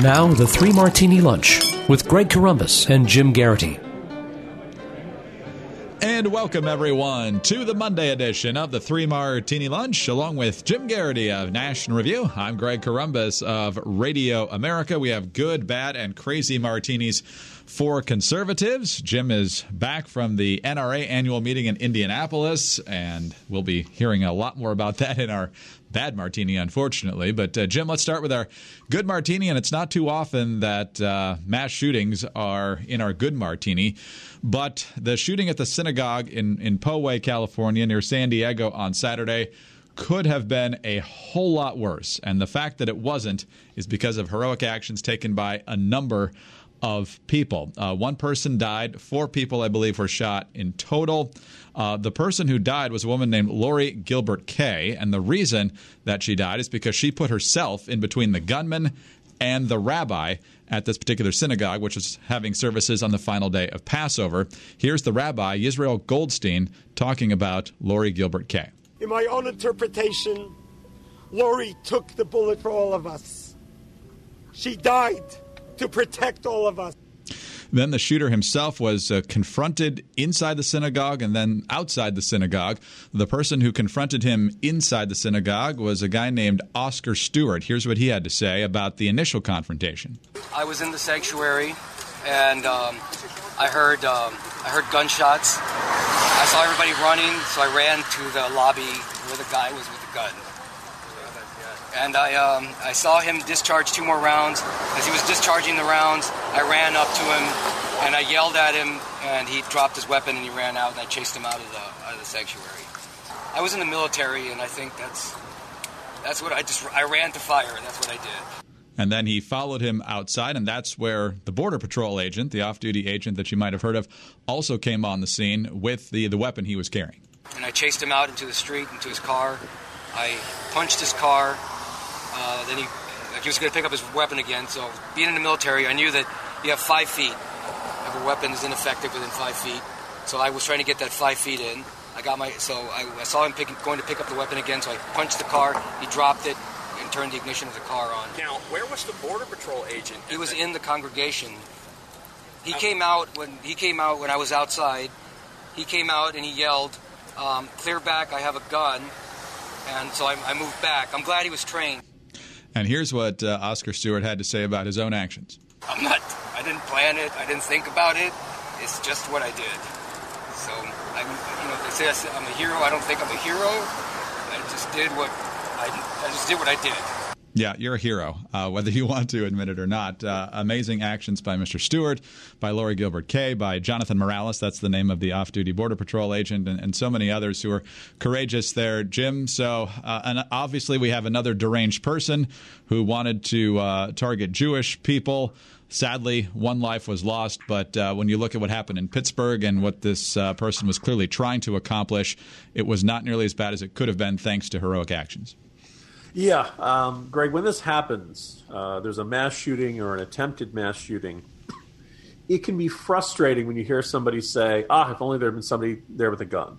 Now, the Three Martini Lunch with Greg Corombos and Jim Geraghty. And welcome, everyone, to the Monday edition of the Three Martini Lunch, along with Jim Geraghty of National Review. I'm Greg Corombos of Radio America. We have good, bad, and crazy martinis for conservatives. Jim is back from the NRA annual meeting in Indianapolis, and we'll be hearing a lot more about that in our bad martini, unfortunately. But uh, Jim, let's start with our good martini, and it's not too often that uh, mass shootings are in our good martini. But the shooting at the synagogue in in Poway, California, near San Diego on Saturday. Could have been a whole lot worse. And the fact that it wasn't is because of heroic actions taken by a number of people. Uh, one person died, four people, I believe, were shot in total. Uh, the person who died was a woman named Lori Gilbert Kaye, and the reason that she died is because she put herself in between the gunman and the rabbi at this particular synagogue, which was having services on the final day of Passover. Here's the rabbi, Israel Goldstein, talking about Lori Gilbert Kaye. In my own interpretation, Lori took the bullet for all of us. She died to protect all of us. Then the shooter himself was uh, confronted inside the synagogue and then outside the synagogue. The person who confronted him inside the synagogue was a guy named Oscar Stewart. Here's what he had to say about the initial confrontation. I was in the sanctuary and um, I heard um, I heard gunshots. I saw everybody running, so I ran to the lobby where the guy was with the gun and I, um, I saw him discharge two more rounds. As he was discharging the rounds, I ran up to him and I yelled at him, and he dropped his weapon and he ran out, and I chased him out of the out of the sanctuary. I was in the military, and I think that's that's what I just I ran to fire. That's what I did. And then he followed him outside, and that's where the Border Patrol agent, the off duty agent that you might have heard of, also came on the scene with the, the weapon he was carrying. And I chased him out into the street, into his car. I punched his car. Uh, then he, like he was going to pick up his weapon again. So, being in the military, I knew that you have five feet. A weapon is ineffective within five feet, so I was trying to get that five feet in. I got my, so I, I saw him pick, going to pick up the weapon again. So I punched the car. He dropped it and turned the ignition of the car on. Now, where was the border patrol agent? He was in the congregation. He came out when he came out when I was outside. He came out and he yelled, um, "Clear back! I have a gun!" And so I, I moved back. I'm glad he was trained. And here's what uh, Oscar Stewart had to say about his own actions. I'm not, I didn't plan it, I didn't think about it. It's just what I did. So, I'm, you know, they say I'm a hero. I don't think I'm a hero. I just did what I, I just did what I did. Yeah, you're a hero, uh, whether you want to admit it or not. Uh, amazing actions by Mr. Stewart, by Lori Gilbert Kaye, by Jonathan Morales. That's the name of the off duty Border Patrol agent, and, and, so many others who are courageous there, Jim. So, uh, and obviously, we have another deranged person who wanted to uh, target Jewish people. Sadly, one life was lost, but uh, when you look at what happened in Pittsburgh and what this uh, person was clearly trying to accomplish, it was not nearly as bad as it could have been thanks to heroic actions. Yeah, um, Greg, when this happens, uh, there's a mass shooting or an attempted mass shooting. It can be frustrating when you hear somebody say, "Ah, if only there had been somebody there with a gun."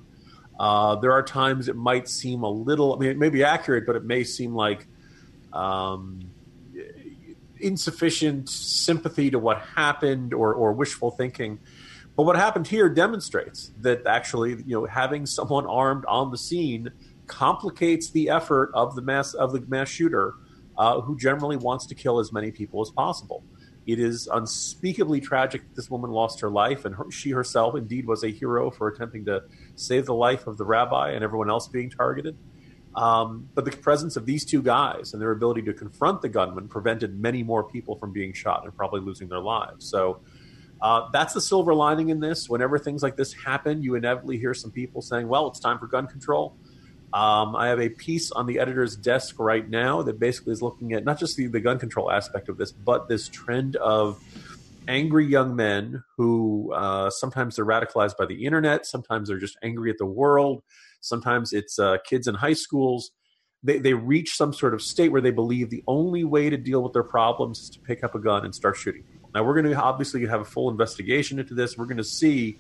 Uh, there are times it might seem a little. I mean, it may be accurate, but it may seem like um, insufficient sympathy to what happened or, or wishful thinking. But what happened here demonstrates that actually, you know, having someone armed on the scene complicates the effort of the mass of the mass shooter, uh, who generally wants to kill as many people as possible. It is unspeakably tragic that this woman lost her life, and her, she herself indeed was a hero for attempting to save the life of the rabbi and everyone else being targeted. Um, but the presence of these two guys and their ability to confront the gunman prevented many more people from being shot and probably losing their lives. So uh, that's the silver lining in this. Whenever things like this happen, you inevitably hear some people saying, well, it's time for gun control. Um, I have a piece on the editor's desk right now that basically is looking at not just the, the gun control aspect of this, but this trend of angry young men who uh, sometimes they're radicalized by the internet, sometimes they're just angry at the world, sometimes it's uh, kids in high schools. They, they reach some sort of state where they believe the only way to deal with their problems is to pick up a gun and start shooting. Now, we're going to obviously have a full investigation into this. We're going to see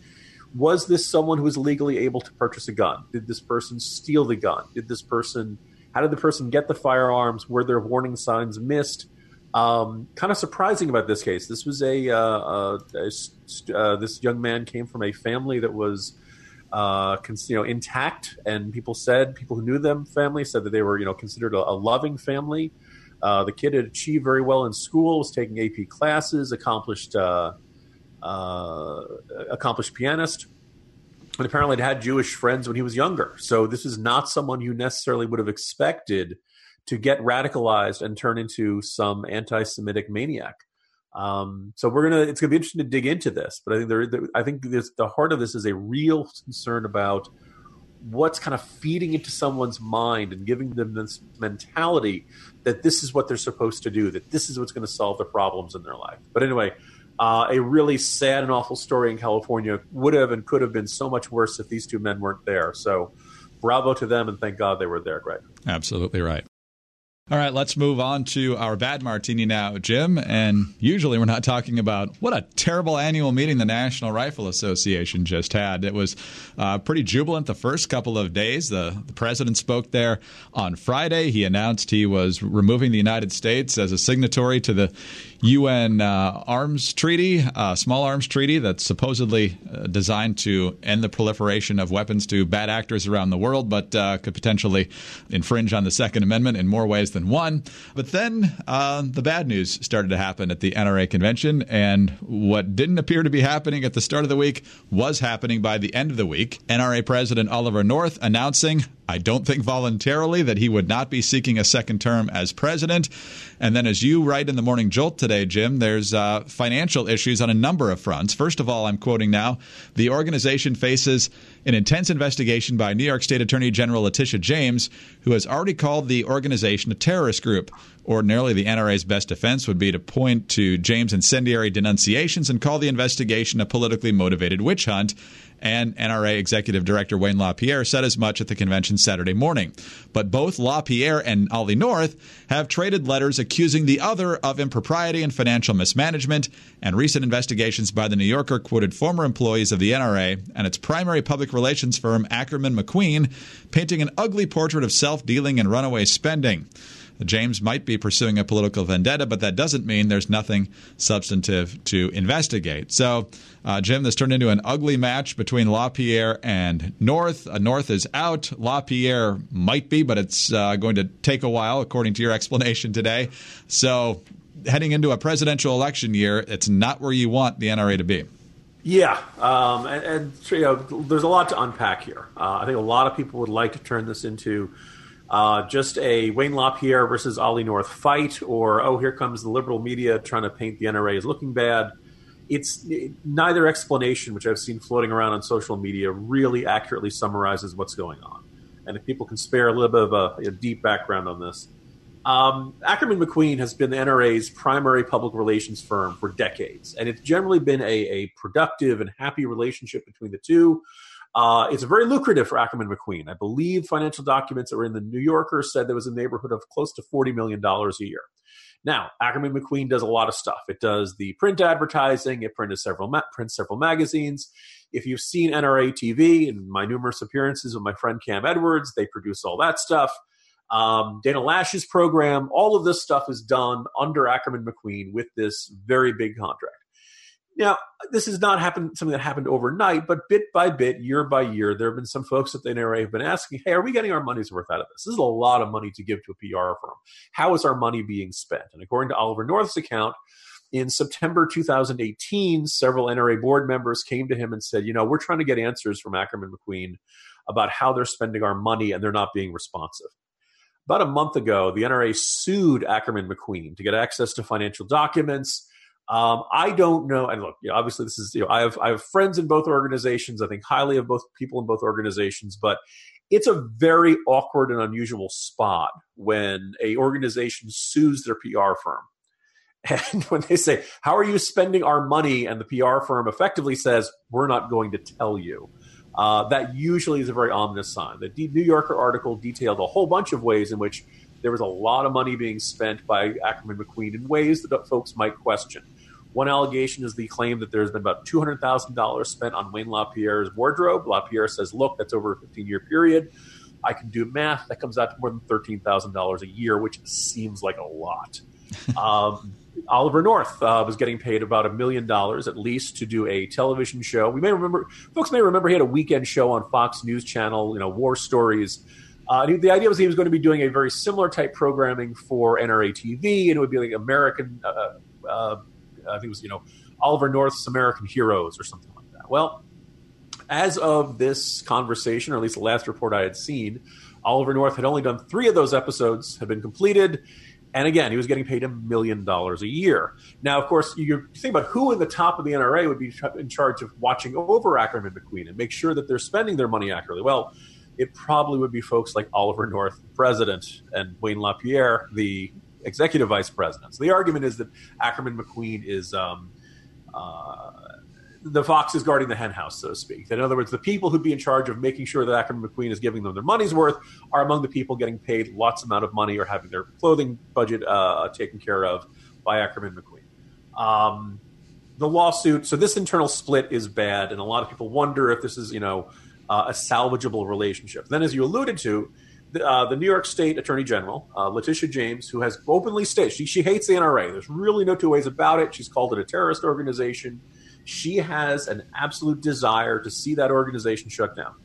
was this someone who was legally able to purchase a gun? Did this person steal the gun? Did this person, how did the person get the firearms? Were there warning signs missed? Um, kind of surprising about this case. This was a, uh, uh, a uh, this young man came from a family that was uh, you know intact, and people said people who knew them family said that they were you know considered a, a loving family. Uh, the kid had achieved very well in school, was taking AP classes, accomplished uh, accomplished pianist and apparently had Jewish friends when he was younger. So this is not someone you necessarily would have expected to get radicalized and turn into some anti-Semitic maniac. Um, so we're gonna. It's gonna be interesting to dig into this, but I think there. there I think the heart of this is a real concern about what's kind of feeding into someone's mind and giving them this mentality that this is what they're supposed to do, that this is what's going to solve the problems in their life. But anyway, uh, a really sad and awful story in California would have and could have been so much worse if these two men weren't there. So, bravo to them, and thank God they were there, Greg. Absolutely right. All right, let's move on to our bad martini now, Jim. And usually we're not talking about what a terrible annual meeting the National Rifle Association just had. It was uh, pretty jubilant the first couple of days. The, the president spoke there on Friday. He announced he was removing the United States as a signatory to the UN uh, arms treaty, uh, small arms treaty that's supposedly uh, designed to end the proliferation of weapons to bad actors around the world, but uh, could potentially infringe on the Second Amendment in more ways than one. But then uh, the bad news started to happen at the NRA convention, and what didn't appear to be happening at the start of the week was happening by the end of the week. NRA President Oliver North announcing, I don't think voluntarily, that he would not be seeking a second term as president. And then, as you write in the Morning Jolt today, Jim, there's uh, financial issues on a number of fronts. First of all, I'm quoting now the organization faces an intense investigation by New York State Attorney General Letitia James, who has already called the organization a terrorist group. Ordinarily, the NRA's best defense would be to point to James' incendiary denunciations and call the investigation a politically motivated witch hunt and NRA Executive Director Wayne LaPierre said as much at the convention Saturday morning. But both LaPierre and Ollie North have traded letters accusing the other of impropriety and financial mismanagement, and recent investigations by the New Yorker quoted former employees of the NRA and its primary public relations firm, Ackerman McQueen, painting an ugly portrait of self dealing and runaway spending. James might be pursuing a political vendetta, but that doesn't mean there's nothing substantive to investigate. So, uh, Jim, this turned into an ugly match between LaPierre and North. Uh, North is out. LaPierre might be, but it's uh, going to take a while, according to your explanation today. So, heading into a presidential election year, it's not where you want the NRA to be. Yeah, um, and, and you know, there's a lot to unpack here. Uh, I think a lot of people would like to turn this into uh, just a Wayne LaPierre versus Ollie North fight, or oh, here comes the liberal media trying to paint the NRA as looking bad. It's neither explanation, which I've seen floating around on social media, really accurately summarizes what's going on. And if people can spare a little bit of a, a deep background on this, um, Ackerman McQueen has been the NRA's primary public relations firm for decades, and it's generally been a, a productive and happy relationship between the two. Uh, it's very lucrative for Ackerman McQueen. I believe financial documents that were in the New Yorker said there was a neighborhood of close to $40 million a year. Now, Ackerman McQueen does a lot of stuff. It does the print advertising. It prints several ma- prints several magazines. If you've seen NRA TV and my numerous appearances with my friend Cam Edwards, they produce all that stuff. Um, Dana Loesch's program, all of this stuff is done under Ackerman McQueen with this very big contract. Now, this has not happened something that happened overnight, but bit by bit, year by year, there have been some folks at the NRA have been asking, "Hey, are we getting our money's worth out of this? This is a lot of money to give to a PR firm. How is our money being spent?" And according to Oliver North's account, in September 2018, several NRA board members came to him and said, "You know, we're trying to get answers from Ackerman McQueen about how they're spending our money, and they're not being responsive." About a month ago, the NRA sued Ackerman McQueen to get access to financial documents um, I don't know. And look, you know, obviously, this is you know, I have I have friends in both organizations. I think highly of both people in both organizations, but it's a very awkward and unusual spot when a organization sues their PR firm. And when they say, "How are you spending our money?" and the PR firm effectively says, "We're not going to tell you," uh, that usually is a very ominous sign. The New Yorker article detailed a whole bunch of ways in which there was a lot of money being spent by Ackerman McQueen in ways that folks might question. One allegation is the claim that there's been about $200,000 spent on Wayne LaPierre's wardrobe. LaPierre says, look, that's over a 15 year period. I can do math. That comes out to more than $13,000 a year, which seems like a lot. Um, Oliver North uh, was getting paid about a million dollars at least to do a television show. We may remember, folks may remember, he had a weekend show on Fox News Channel, you know, War Stories. Uh, he, the idea was he was going to be doing a very similar type programming for NRA TV, and it would be like American. Uh, uh, I think it was you know Oliver North's American Heroes or something like that. Well, as of this conversation, or at least the last report I had seen, Oliver North had only done three of those episodes, had been completed. And again, he was getting paid a million dollars a year. Now, of course, you think about who in the top of the NRA would be in charge of watching over Ackerman McQueen and make sure that they're spending their money accurately. Well, it probably would be folks like Oliver North, the president, and Wayne LaPierre, the executive vice president. So the argument is that Ackerman McQueen is um, uh, the fox is guarding the henhouse, so to speak. In other words, the people who'd be in charge of making sure that Ackerman McQueen is giving them their money's worth are among the people getting paid lots amount of money or having their clothing budget uh, taken care of by Ackerman McQueen. Um, the lawsuit, so this internal split is bad, and a lot of people wonder if this is, you know, uh, a salvageable relationship. Then, as you alluded to, the, uh, the New York State Attorney General, uh, Letitia James, who has openly stated she, she hates the NRA. There's really no two ways about it. She's called it a terrorist organization she has an absolute desire to see that organization shut down.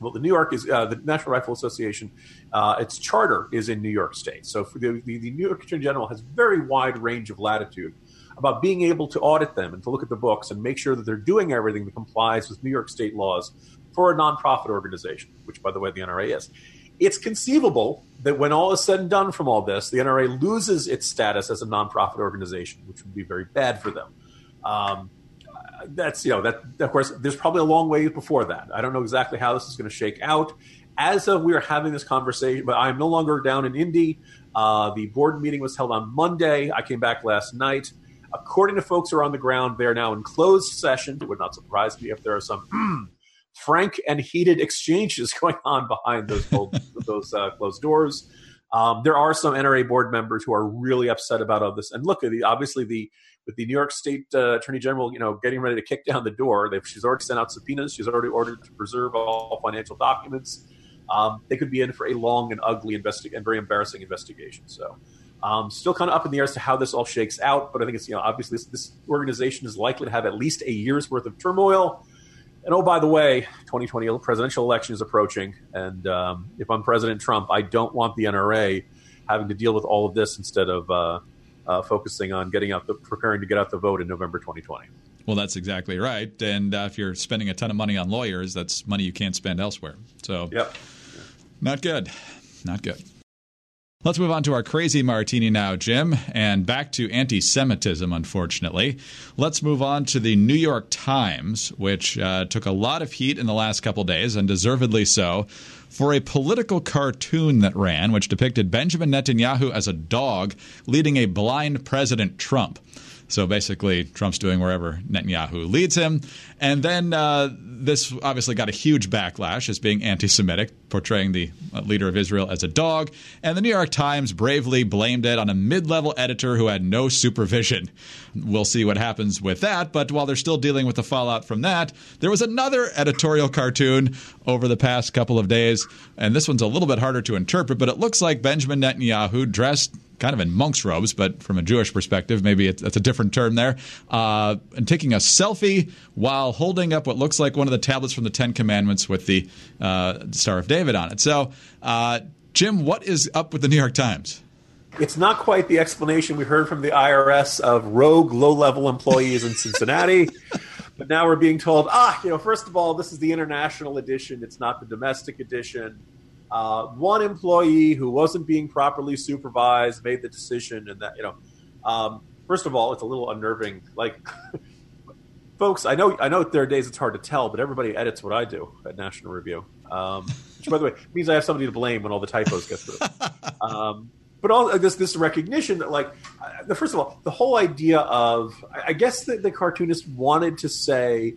Well, the New York is uh, the National Rifle Association. Uh, its charter is in New York State, so the, the, the, New York Attorney General has very wide range of latitude about being able to audit them and to look at the books and make sure that they're doing everything that complies with New York State laws for a nonprofit organization, which, by the way, the NRA is. It's conceivable that when all is said and done from all this, the NRA loses its status as a nonprofit organization, which would be very bad for them. Um, that's you know that of course there's probably a long way before that. I don't know exactly how this is going to shake out. As of we are having this conversation, but I'm no longer down in Indy. Uh, the board meeting was held on Monday. I came back last night. According to folks who are on the ground, they are now in closed session. It would not surprise me if there are some frank and heated exchanges going on behind those those uh, closed doors. Um, there are some NRA board members who are really upset about all this. And look, at the, obviously the with the New York State uh, Attorney General, you know, getting ready to kick down the door. she's already sent out subpoenas. She's already ordered to preserve all financial documents. Um, they could be in for a long and ugly investi- and very embarrassing investigation. So, um, still kind of up in the air as to how this all shakes out. But I think it's you know obviously this, this organization is likely to have at least a year's worth of turmoil. And oh, by the way, 2020 presidential election is approaching, and um, if I'm President Trump, I don't want the NRA having to deal with all of this instead of uh, uh, focusing on getting out the preparing to get out the vote in November 2020. Well, that's exactly right. And uh, if you're spending a ton of money on lawyers, that's money you can't spend elsewhere. So, yep. not good. Not good. Let's move on to our crazy martini now, Jim, and back to anti Semitism, unfortunately. Let's move on to the New York Times, which uh, took a lot of heat in the last couple days, and deservedly so, for a political cartoon that ran, which depicted Benjamin Netanyahu as a dog leading a blind President Trump. So basically, Trump's doing wherever Netanyahu leads him. And then uh, this obviously got a huge backlash as being anti Semitic, portraying the uh, leader of Israel as a dog. And the New York Times bravely blamed it on a mid level editor who had no supervision. We'll see what happens with that. But while they're still dealing with the fallout from that, there was another editorial cartoon over the past couple of days. And this one's a little bit harder to interpret, but it looks like Benjamin Netanyahu dressed kind of in monk's robes, but from a Jewish perspective, maybe it's, that's a different term there, uh, and taking a selfie while holding up what looks like one of the tablets from the Ten Commandments with the uh, Star of David on it. So, uh, Jim, what is up with the New York Times? It's not quite the explanation we heard from the IRS of rogue low level employees in Cincinnati. but now we're being told, ah, you know, first of all, this is the international edition, it's not the domestic edition. Uh, one employee who wasn't being properly supervised made the decision, and that you know, um, first of all, it's a little unnerving. Like, folks, I know I know there are days it's hard to tell, but everybody edits what I do at National Review, um, which by the way means I have somebody to blame when all the typos get through. Um, but all this this recognition that like the first of all the whole idea of I guess that the cartoonist wanted to say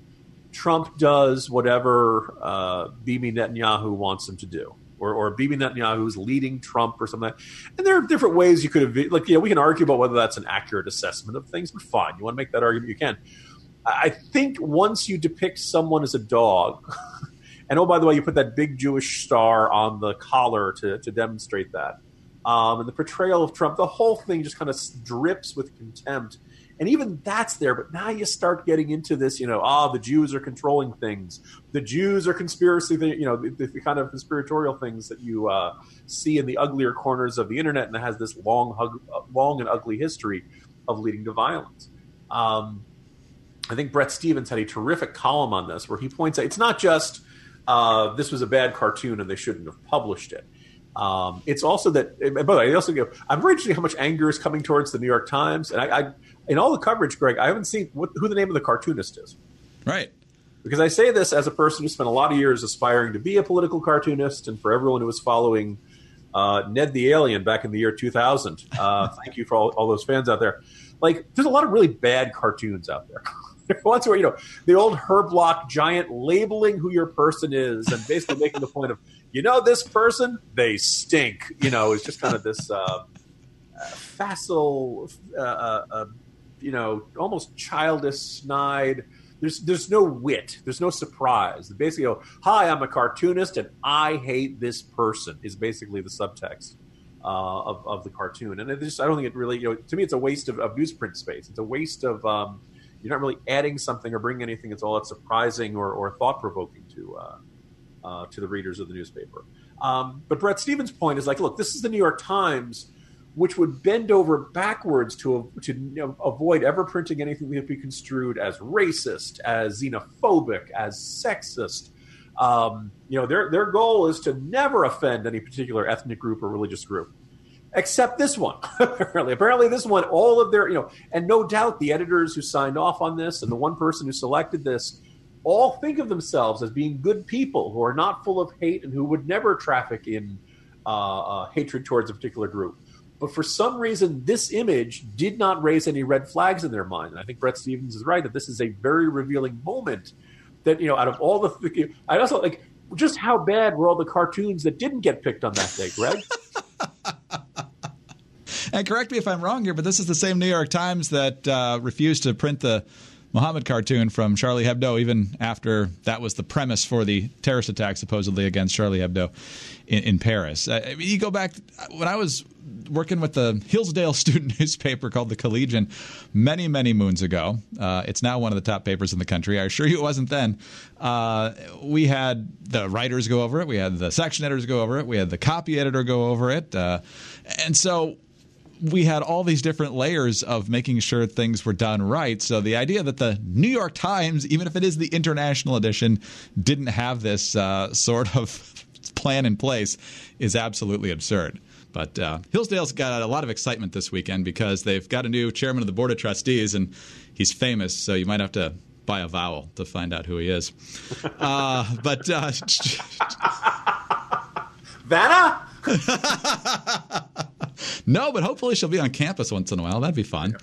Trump does whatever uh, Bibi Netanyahu wants him to do or, or Bibi Netanyahu's leading Trump or something. And there are different ways you could have, like, you know, we can argue about whether that's an accurate assessment of things, but fine. You want to make that argument, you can. I think once you depict someone as a dog, and oh, by the way, you put that big Jewish star on the collar to, to demonstrate that. um, and the portrayal of Trump. The whole thing just kind of drips with contempt. And even that's there, but now you start getting into this, you know, ah, the Jews are controlling things. The Jews are conspiracy, you know, the, the kind of conspiratorial things that you uh, see in the uglier corners of the internet, and it has this long, hug, long and ugly history of leading to violence. Um, I think Bret Stephens had a terrific column on this where he points out it's not just uh, this was a bad cartoon and they shouldn't have published it. Um, it's also that, by the way, I also go, I'm very interested how much anger is coming towards the New York Times. And I, I in all the coverage, Greg, I haven't seen what, who the name of the cartoonist is. Right. Because I say this as a person who spent a lot of years aspiring to be a political cartoonist, and for everyone who was following uh, Ned the Alien back in the year 2000. Uh, thank you for all, all those fans out there. Like, there's a lot of really bad cartoons out there. ones where you know the old Herblock giant labeling who your person is and basically making the point of you know this person they stink. You know, it's just kind of this uh, facile, uh, uh, uh, you know, almost childish, snide. There's there's no wit. There's no surprise. Basically, go, hi, I'm a cartoonist and I hate this person. Is basically the subtext. Uh, of, of the cartoon, and just I don't think it really you know to me it's a waste of, of newsprint space. It's a waste of um, you're not really adding something or bringing anything that's all that surprising or, or thought provoking to uh, uh, to the readers of the newspaper. Um, but Bret Stephens' point is like, look, this is the New York Times, which would bend over backwards to to you know, avoid ever printing anything that would be construed as racist, as xenophobic, as sexist. Um, you know, their their goal is to never offend any particular ethnic group or religious group except this one. apparently, apparently this one, all of their, you know, and no doubt the editors who signed off on this and the one person who selected this all think of themselves as being good people who are not full of hate and who would never traffic in uh, uh, hatred towards a particular group. But for some reason, this image did not raise any red flags in their mind. And I think Bret Stephens is right that this is a very revealing moment. That you know, out of all the, I also like just how bad were all the cartoons that didn't get picked on that day, Greg. And correct me if I'm wrong here, but this is the same New York Times that uh, refused to print the Muhammad cartoon from Charlie Hebdo, even after that was the premise for the terrorist attack supposedly against Charlie Hebdo in, in Paris. Uh, you go back when I was working with the Hillsdale student newspaper called the Collegian many, many moons ago. Uh, it's now one of the top papers in the country. I assure you it wasn't then. Uh, we had the writers go over it, we had the section editors go over it, we had the copy editor go over it. Uh, and so we had all these different layers of making sure things were done right. So the idea that the New York Times, even if it is the international edition, didn't have this uh, sort of plan in place is absolutely absurd. But uh, Hillsdale's got a lot of excitement this weekend because they've got a new chairman of the board of trustees, and he's famous. So you might have to buy a vowel to find out who he is. Uh, but uh, Vanna. no, but hopefully she'll be on campus once in a while. That'd be fun.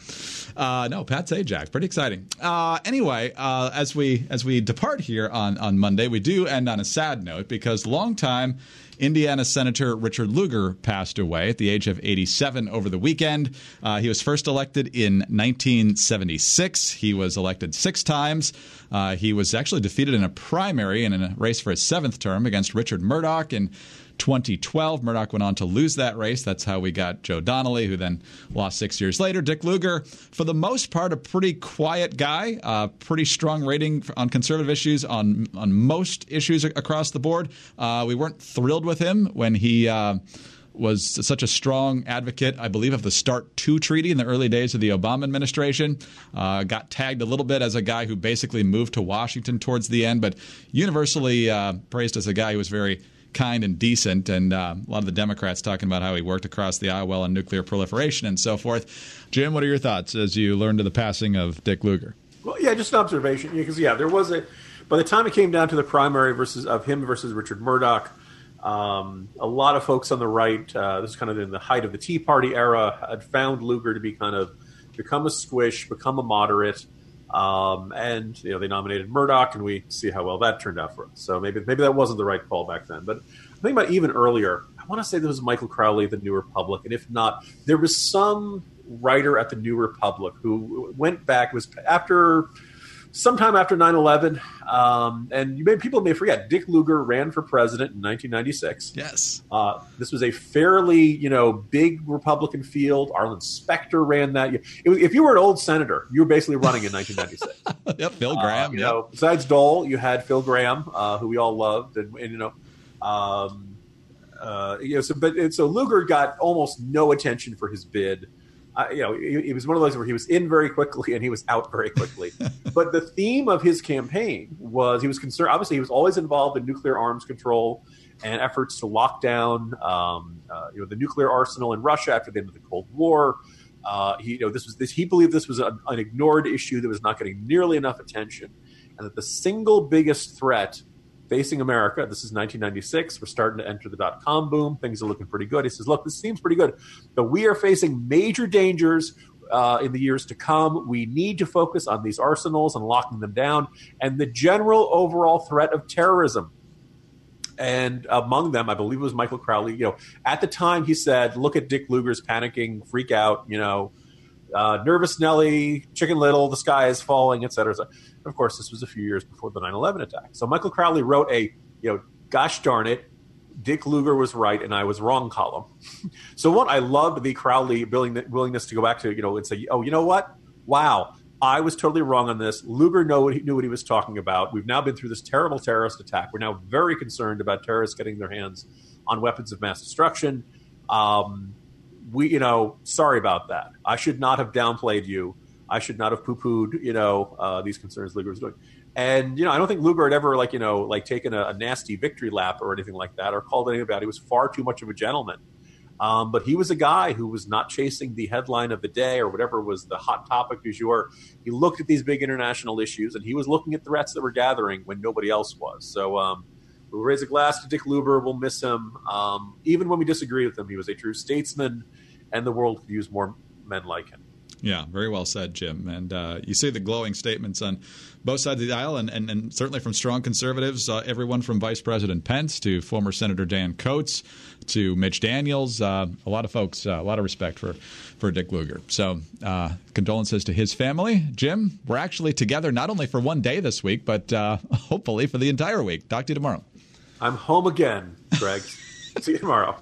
Uh, no, Pat Sajak, pretty exciting. Uh, anyway, uh, as we as we depart here on on Monday, we do end on a sad note because longtime Indiana Senator Richard Lugar passed away at the age of 87 over the weekend. Uh, he was first elected in 1976. He was elected six times. Uh, he was actually defeated in a primary and in a race for his seventh term against Richard Mourdock in 2012. Mourdock went on to lose that race. That's how we got Joe Donnelly, who then lost six years later. Dick Lugar, for the most part, a pretty quiet guy, uh, pretty strong rating on conservative issues on on most issues across the board. Uh, we weren't thrilled with him when he. Uh, was such a strong advocate, I believe, of the START 2 treaty in the early days of the Obama administration. Uh, got tagged a little bit as a guy who basically moved to Washington towards the end, but universally uh, praised as a guy who was very kind and decent. And uh, a lot of the Democrats talking about how he worked across the aisle on nuclear proliferation and so forth. Jim, what are your thoughts as you learned of the passing of Dick Lugar? Well, yeah, just an observation. Because yeah, there was a. By the time it came down to the primary versus of him versus Richard Mourdock, um, a lot of folks on the right, uh, this is kind of in the height of the Tea Party era, had found Lugar to be kind of become a squish, become a moderate. Um, and you know they nominated Mourdock, and we see how well that turned out for us. So maybe maybe that wasn't the right call back then. But I think about even earlier. I want to say there was Michael Crowley, the New Republic, and if not, there was some writer at the New Republic who went back. Was after sometime after 9-11 um, and you may, people may forget dick lugar ran for president in 1996 Yes. uh, this was a fairly you know big republican field arlen specter ran that it if you were an old senator you were basically running in 1996 yep. Phil uh, Gramm. you yep. know besides dole you had phil gramm uh, who we all loved and, and you know um, uh, you know so but so lugar got almost no attention for his bid uh, you know, it, it was one of those where he was in very quickly and he was out very quickly. but the theme of his campaign was he was concerned. Obviously, he was always involved in nuclear arms control and efforts to lock down, um, uh, you know, the nuclear arsenal in Russia after the end of the Cold War. Uh, he, you know, this was this. He believed this was an, an ignored issue that was not getting nearly enough attention, and that the single biggest threat facing America. This is 1996. We're starting to enter the dot com boom. Things are looking pretty good. He says, Look, this seems pretty good, but we are facing major dangers uh, in the years to come. We need to focus on these arsenals and locking them down and the general overall threat of terrorism. And among them, I believe it was Michael Crowley. You know, at the time he said, Look at Dick Lugar's panicking, freak out, you know. Uh, nervous Nelly, Chicken Little, the sky is falling, et cetera, et. Of course, this was a few years before the 9 11 attack. So Michael Crowley wrote a, you know, gosh darn it, Dick Lugar was right and I was wrong column. so one, I loved the Crowley willingness to go back to, you know, and say, oh, you know what? Wow, I was totally wrong on this. Lugar knew what, he, knew what he was talking about. We've now been through this terrible terrorist attack. We're now very concerned about terrorists getting their hands on weapons of mass destruction. Um, we, you know, sorry about that. I should not have downplayed you. I should not have poo-pooed, you know, uh, these concerns Lugar was doing. And you know, I don't think Lugar had ever like you know like taken a, a, nasty victory lap or anything like that, or called anything about. He was far too much of a gentleman. Um, but he was a guy who was not chasing the headline of the day or whatever was the hot topic du jour. He looked at these big international issues and he was looking at threats that were gathering when nobody else was. So um, we'll raise a glass to Dick Lugar. We'll miss him. Um, even when we disagree with him, he was a true statesman, and the world could use more men like him. Yeah, very well said, Jim. And uh, you see the glowing statements on both sides of the aisle, and, and, and certainly from strong conservatives, uh, everyone from Vice President Pence to former Senator Dan Coats to Mitch Daniels. Uh, a lot of folks, uh, a lot of respect for, for Dick Lugar. So, uh, condolences to his family. Jim, we're actually together not only for one day this week, but uh, hopefully for the entire week. Talk to you tomorrow. I'm home again, Greg. See you tomorrow.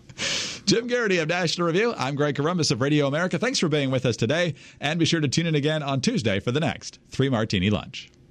Jim Geraghty of National Review. I'm Greg Corombos of Radio America. Thanks for being with us today. And be sure to tune in again on Tuesday for the next Three Martini Lunch.